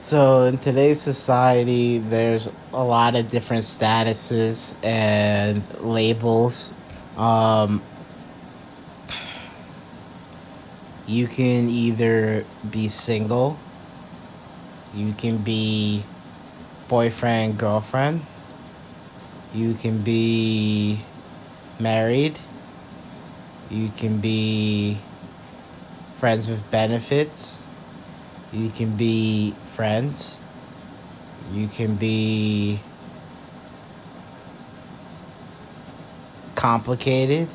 So in today's society, there's a lot of different statuses and labels. Um, you can either be single, you can be boyfriend, girlfriend, you can be married, you can be friends with benefits, you can be friends, you can be complicated,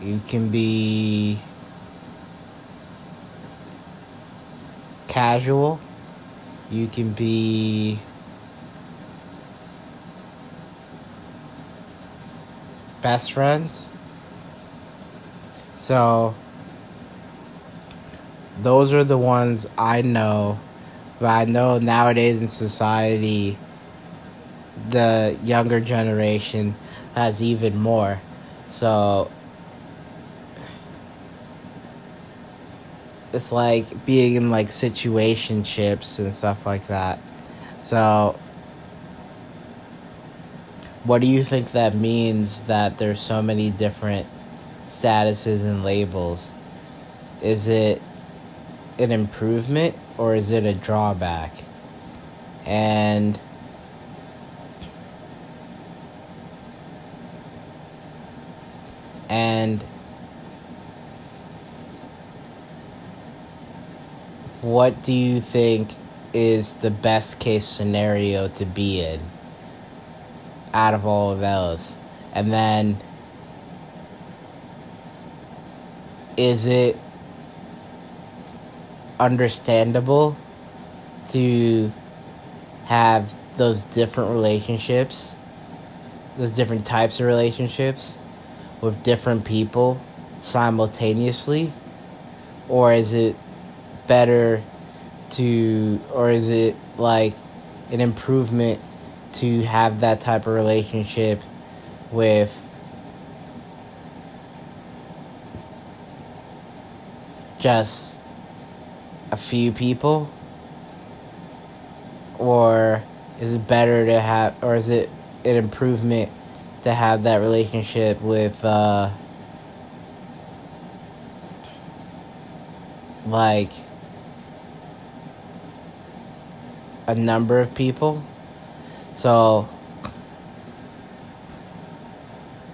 you can be casual, you can be best friends. So those are the ones I know. But I know nowadays in society, the younger generation has even more. So it's like being in like situationships and stuff like that. So what do you think that means that there's so many different statuses and labels? Is it an improvement or is it a drawback? And and what do you think is the best case scenario to be in out of all of those? And then is it understandable to have those different relationships, those different types of relationships with different people simultaneously? Or is it better to, or is it like an improvement to have that type of relationship with just a few people? Or is it better to have, or is it an improvement to have that relationship with, uh, like, a number of people? So,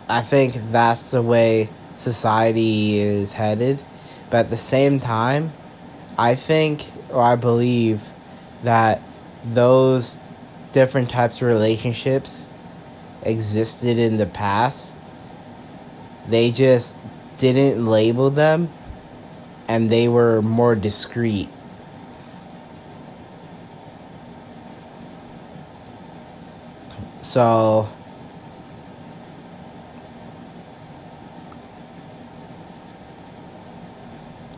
I think that's the way society is headed. But at the same time, I think or I believe that those different types of relationships existed in the past. They just didn't label them and they were more discreet. So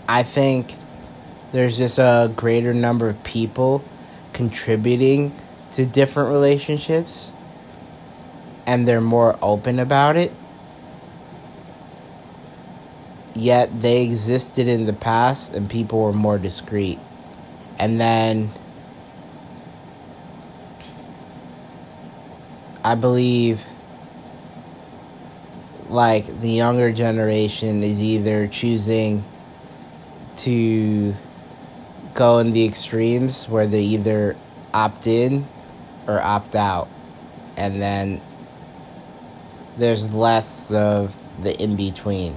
I think there's just a greater number of people contributing to different relationships and they're more open about it. Yet they existed in the past and people were more discreet. And then I believe like the younger generation is either choosing to go in the extremes where they either opt in or opt out. And then there's less of the in between.